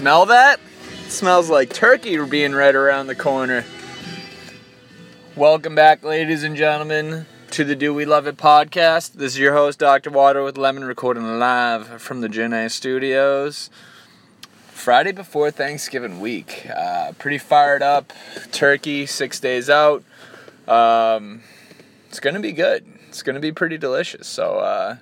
smell that? It smells like turkey being right around the corner. Welcome back, ladies and gentlemen, to the Do We Love It podcast. This is your host, Dr. Water with Lemon, recording live from the Gen A studios. Friday before Thanksgiving week. Uh, pretty fired up. Turkey, six days out. Um, it's going to be good. It's going to be pretty delicious. So, uh,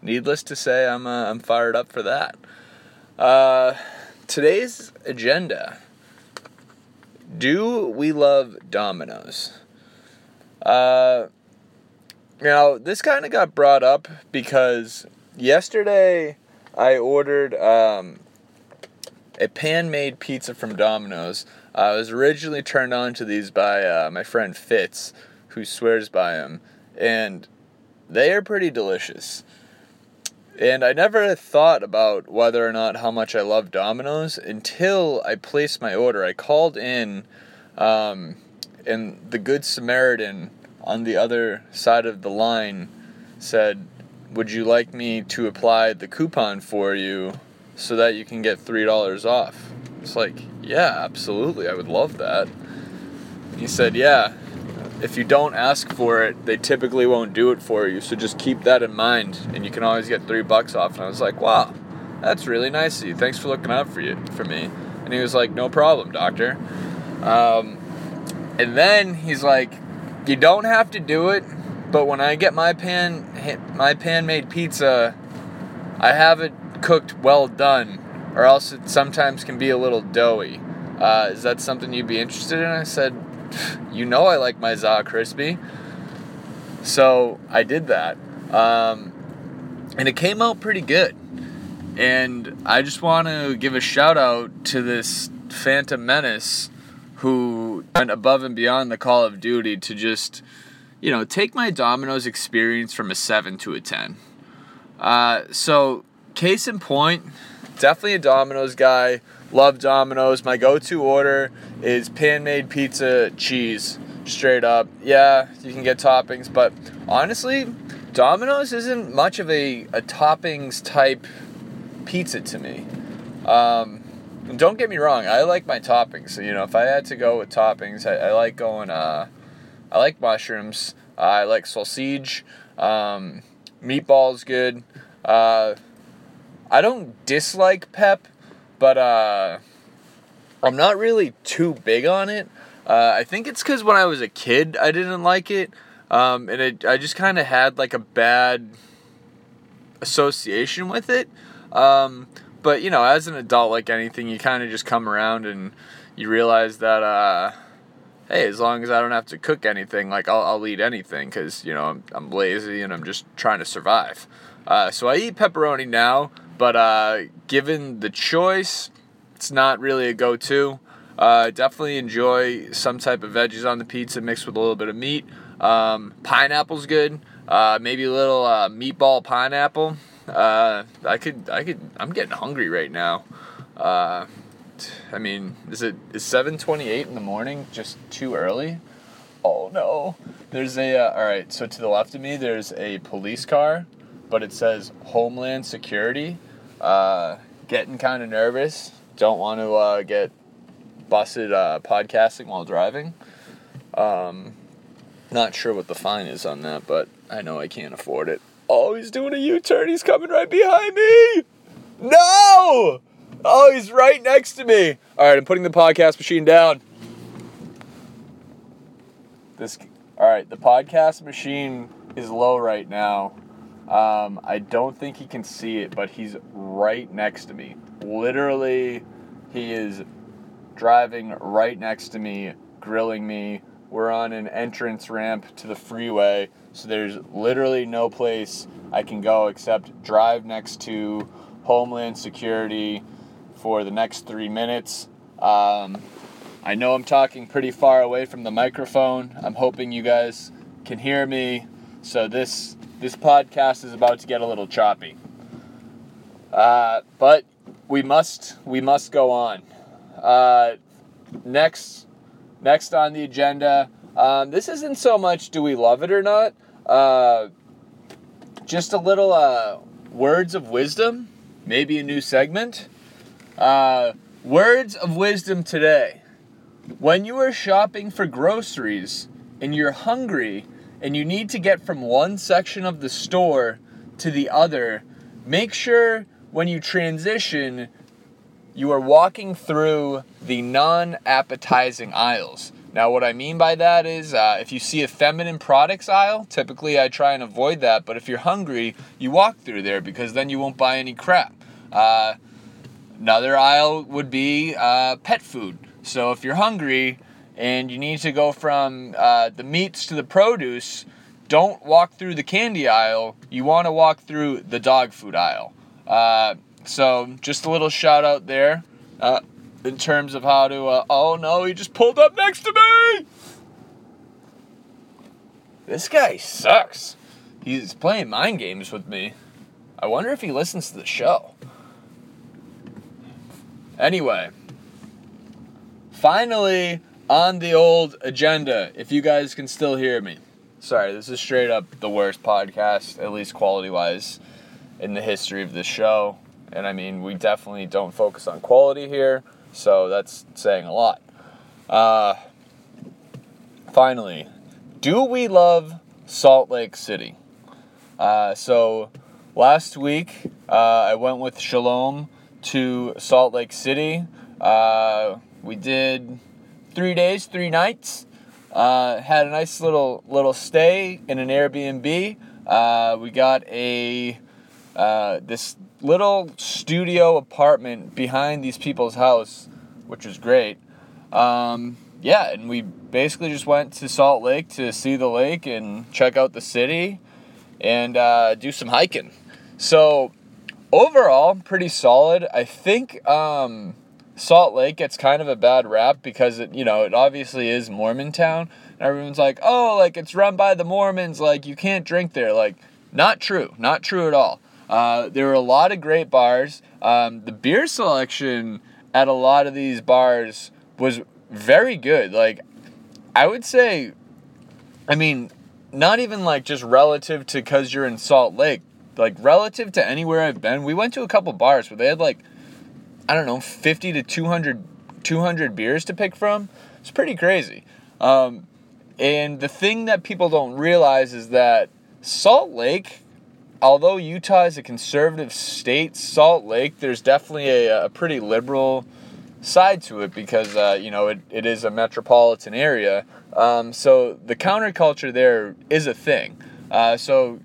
needless to say, I'm, uh, I'm fired up for that. Uh, today's agenda Do we love Domino's? Uh, now, this kind of got brought up because yesterday I ordered um, a pan made pizza from Domino's. I was originally turned on to these by uh, my friend Fitz, who swears by them, and they are pretty delicious. And I never thought about whether or not how much I love Domino's until I placed my order. I called in, um, and the Good Samaritan on the other side of the line said, Would you like me to apply the coupon for you so that you can get $3 off? It's like, Yeah, absolutely. I would love that. He said, Yeah, if you don't ask for it, they typically won't do it for you. So just keep that in mind, and you can always get three bucks off. And I was like, wow, that's really nice of you. Thanks for looking out for you for me. And he was like, no problem, doctor. Um, and then he's like, you don't have to do it, but when I get my pan my pan made pizza, I have it cooked well done, or else it sometimes can be a little doughy. Uh, is that something you'd be interested in? I said, you know I like my za crispy. So I did that. Um, and it came out pretty good. And I just want to give a shout out to this Phantom Menace who went above and beyond the Call of Duty to just, you know, take my Domino's experience from a 7 to a 10. Uh, so, case in point, definitely a Domino's guy. Love Domino's. My go to order is pan made pizza cheese, straight up. Yeah, you can get toppings, but honestly, Domino's isn't much of a, a toppings type pizza to me. Um, don't get me wrong, I like my toppings. So, you know, if I had to go with toppings, I, I like going, uh, I like mushrooms, uh, I like sausage, um, meatballs good. Uh, I don't dislike pep, but uh, I'm not really too big on it. Uh, I think it's because when I was a kid, I didn't like it, um, and it, I just kind of had like a bad association with it. Um, but you know, as an adult, like anything, you kind of just come around and you realize that, uh, hey, as long as I don't have to cook anything, like I'll, I'll eat anything because you know I'm, I'm lazy and I'm just trying to survive. Uh, so I eat pepperoni now, but uh, given the choice, it's not really a go-to. Uh, definitely enjoy some type of veggies on the pizza mixed with a little bit of meat. Um, pineapple's good. Uh, maybe a little uh, meatball pineapple. Uh, I could, I could. I'm getting hungry right now. I mean, is it is 7:28 in the morning just too early? Oh no. There's a. All right. So to the left of me, there's a police car, but it says Homeland Security. Uh, getting kind of nervous. Don't want to uh, get busted uh, podcasting while driving. Um, not sure what the fine is on that, but I know I can't afford it. Oh, he's doing a U turn. He's coming right behind me. No! Oh, he's right next to me. All right, I'm putting the podcast machine down. This. All right, the podcast machine is low right now. Um, I don't think he can see it, but he's right next to me. Literally, he is driving right next to me, grilling me. We're on an entrance ramp to the freeway, so there's literally no place I can go except drive next to Homeland Security for the next three minutes. Um, I know I'm talking pretty far away from the microphone. I'm hoping you guys can hear me. So this this podcast is about to get a little choppy. Uh, but we must we must go on. Uh, next next on the agenda. Um, this isn't so much do we love it or not. Uh, just a little uh, words of wisdom, maybe a new segment. Uh, words of wisdom today. When you are shopping for groceries and you're hungry and you need to get from one section of the store to the other, make sure when you transition, you are walking through the non appetizing aisles. Now, what I mean by that is uh, if you see a feminine products aisle, typically I try and avoid that, but if you're hungry, you walk through there because then you won't buy any crap. Uh, another aisle would be uh, pet food. So if you're hungry and you need to go from uh, the meats to the produce, don't walk through the candy aisle. You want to walk through the dog food aisle. Uh, so just a little shout out there uh, in terms of how to. Uh, oh no, he just pulled up next to me. This guy sucks. He's playing mind games with me. I wonder if he listens to the show. Anyway, finally on the old agenda, if you guys can still hear me. Sorry, this is straight up the worst podcast, at least quality wise, in the history of this show. And I mean, we definitely don't focus on quality here, so that's saying a lot. Uh, finally, do we love Salt Lake City? Uh, so last week, uh, I went with Shalom to Salt Lake City. Uh, we did three days, three nights. Uh, had a nice little little stay in an Airbnb. Uh, we got a uh, this little studio apartment behind these people's house, which was great. Um, yeah, and we basically just went to Salt Lake to see the lake and check out the city and uh, do some hiking. So overall, pretty solid. I think. Um, Salt Lake gets kind of a bad rap because it, you know, it obviously is Mormon town. And everyone's like, oh, like it's run by the Mormons, like you can't drink there. Like, not true, not true at all. Uh, there were a lot of great bars. Um, the beer selection at a lot of these bars was very good. Like, I would say, I mean, not even like just relative to because you're in Salt Lake, like relative to anywhere I've been. We went to a couple bars where they had like I don't know, 50 to 200, 200 beers to pick from. It's pretty crazy. Um, and the thing that people don't realize is that Salt Lake, although Utah is a conservative state, Salt Lake, there's definitely a, a pretty liberal side to it because, uh, you know, it, it is a metropolitan area. Um, so the counterculture there is a thing. Uh, so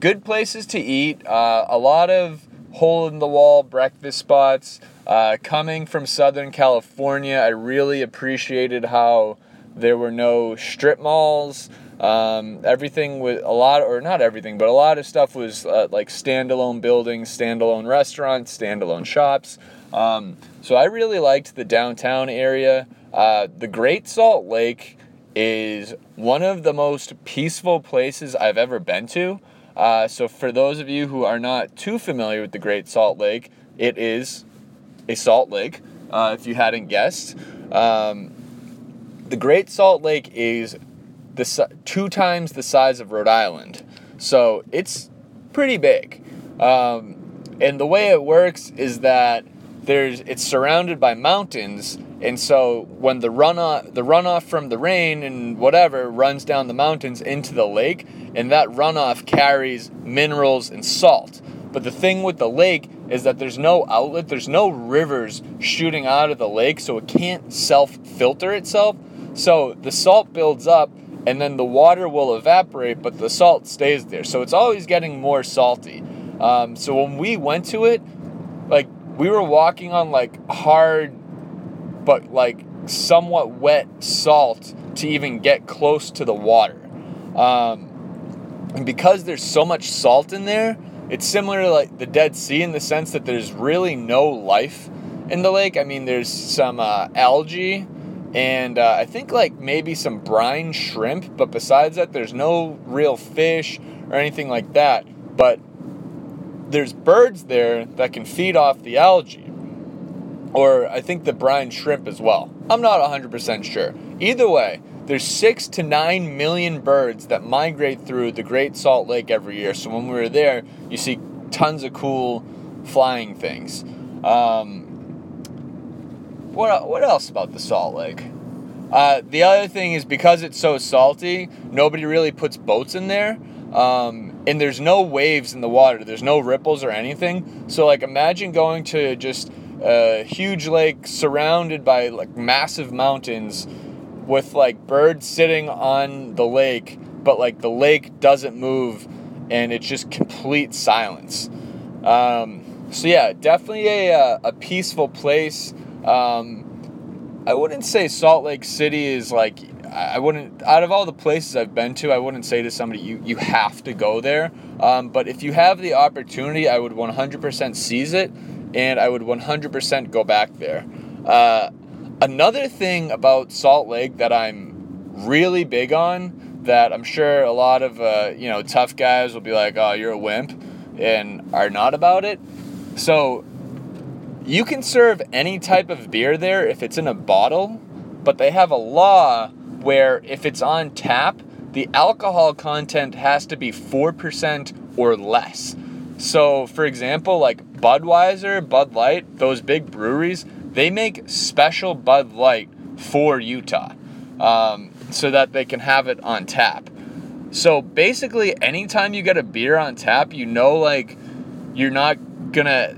good places to eat, uh, a lot of hole in the wall breakfast spots. Uh, coming from Southern California, I really appreciated how there were no strip malls. Um, everything with a lot, or not everything, but a lot of stuff was uh, like standalone buildings, standalone restaurants, standalone shops. Um, so I really liked the downtown area. Uh, the Great Salt Lake is one of the most peaceful places I've ever been to. Uh, so, for those of you who are not too familiar with the Great Salt Lake, it is a salt lake, uh, if you hadn't guessed. Um, the Great Salt Lake is the two times the size of Rhode Island, so it's pretty big. Um, and the way it works is that there's it's surrounded by mountains, and so when the runoff the runoff from the rain and whatever runs down the mountains into the lake, and that runoff carries minerals and salt. But the thing with the lake is that there's no outlet, there's no rivers shooting out of the lake, so it can't self filter itself. So the salt builds up and then the water will evaporate, but the salt stays there. So it's always getting more salty. Um, so when we went to it, like we were walking on like hard, but like somewhat wet salt to even get close to the water. Um, and because there's so much salt in there, it's similar to like the Dead Sea in the sense that there's really no life in the lake. I mean, there's some uh, algae and uh, I think like maybe some brine shrimp, but besides that, there's no real fish or anything like that. But there's birds there that can feed off the algae, or I think the brine shrimp as well. I'm not 100% sure. Either way, there's six to nine million birds that migrate through the Great Salt Lake every year. So when we were there, you see tons of cool flying things. Um, what what else about the Salt Lake? Uh, the other thing is because it's so salty, nobody really puts boats in there. Um, and there's no waves in the water. There's no ripples or anything. So like imagine going to just a huge lake surrounded by like massive mountains with like birds sitting on the lake, but like the lake doesn't move and it's just complete silence. Um, so yeah, definitely a, uh, a peaceful place. Um, I wouldn't say Salt Lake City is like I wouldn't out of all the places I've been to, I wouldn't say to somebody you you have to go there. Um, but if you have the opportunity, I would 100% seize it, and I would 100% go back there. Uh, another thing about Salt Lake that I'm really big on, that I'm sure a lot of uh, you know tough guys will be like, "Oh, you're a wimp," and are not about it. So you can serve any type of beer there if it's in a bottle, but they have a law where if it's on tap, the alcohol content has to be 4% or less. So, for example, like Budweiser, Bud Light, those big breweries, they make special Bud Light for Utah um, so that they can have it on tap. So, basically, anytime you get a beer on tap, you know, like, you're not gonna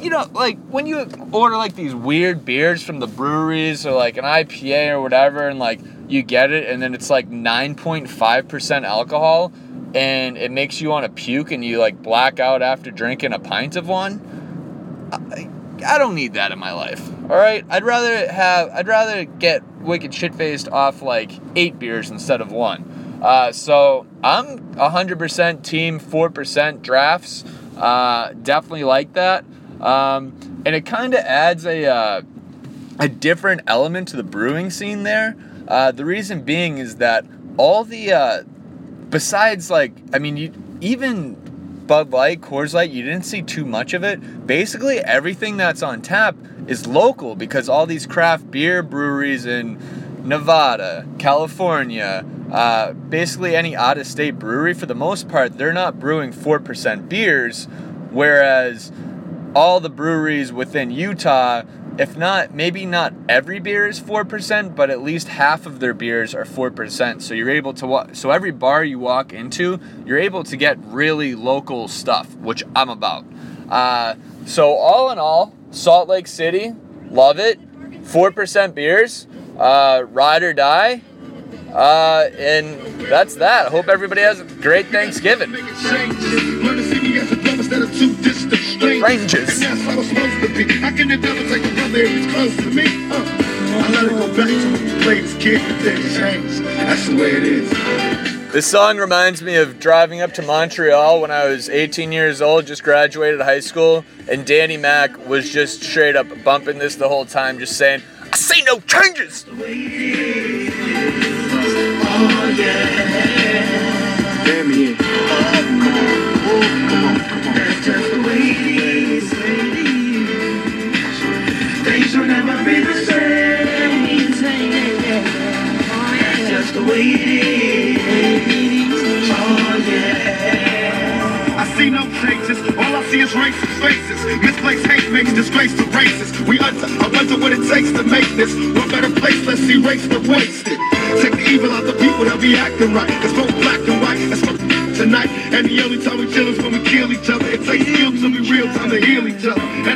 you know, like when you order like these weird beers from the breweries or like an IPA or whatever, and like you get it, and then it's like 9.5% alcohol, and it makes you want to puke and you like black out after drinking a pint of one. I, I don't need that in my life. All right, I'd rather have I'd rather get wicked shit faced off like eight beers instead of one. Uh, so I'm 100% team 4% drafts. Uh, definitely like that. Um, and it kind of adds a, uh, a different element to the brewing scene there. Uh, the reason being is that all the, uh, besides like, I mean, you, even Bud Light, Coors Light, you didn't see too much of it. Basically, everything that's on tap is local because all these craft beer breweries in Nevada, California, uh, basically any out of state brewery, for the most part, they're not brewing 4% beers, whereas all the breweries within Utah, if not, maybe not every beer is 4%, but at least half of their beers are 4%. So you're able to walk, so every bar you walk into, you're able to get really local stuff, which I'm about. Uh, so all in all, Salt Lake City, love it. 4% beers, uh, ride or die. Uh, and that's that. I hope everybody has a great Thanksgiving. Rangers. And that's how it's supposed to be. How can the devil take a brother if he's close to me? Uh, I let it go back to when you played as kid and then changed. That's the way it is. This song reminds me of driving up to Montreal when I was 18 years old, just graduated high school, and Danny Mac was just straight up bumping this the whole time, just saying, I see no changes! Oh, yeah. Damn it. Oh, come on. come on. That's just Things will never be the same. That's just the way it is. Oh yeah. I see no changes. All I see is racist faces. Misplaced hate makes disgrace to races. We under, I wonder what it takes to make this one better place. Let's erase the wasted. Take the evil out the people that be acting right. Cause both black and white. That's what tonight. And the only time we chill is when we kill each other. It takes skill to be real time to heal each other.